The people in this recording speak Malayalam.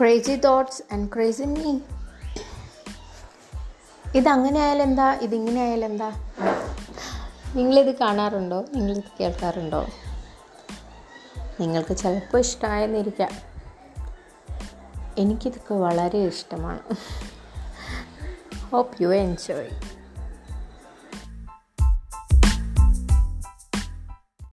Crazy thoughts and crazy me ഇതങ്ങനെ ആയാലും എന്താ? ഇതിങ്ങനെ ആയാലും എന്താ? നിങ്ങളിത് കാണാറുണ്ടോ? നിങ്ങളിത് കേൾക്കാറുണ്ടോ? നിങ്ങൾക്ക് ചിലപ്പോൾ ഇഷ്ടമായെന്നിരിക്കാം. എനിക്കിതൊക്കെ വളരെ ഇഷ്ടമാണ്. Hope you enjoy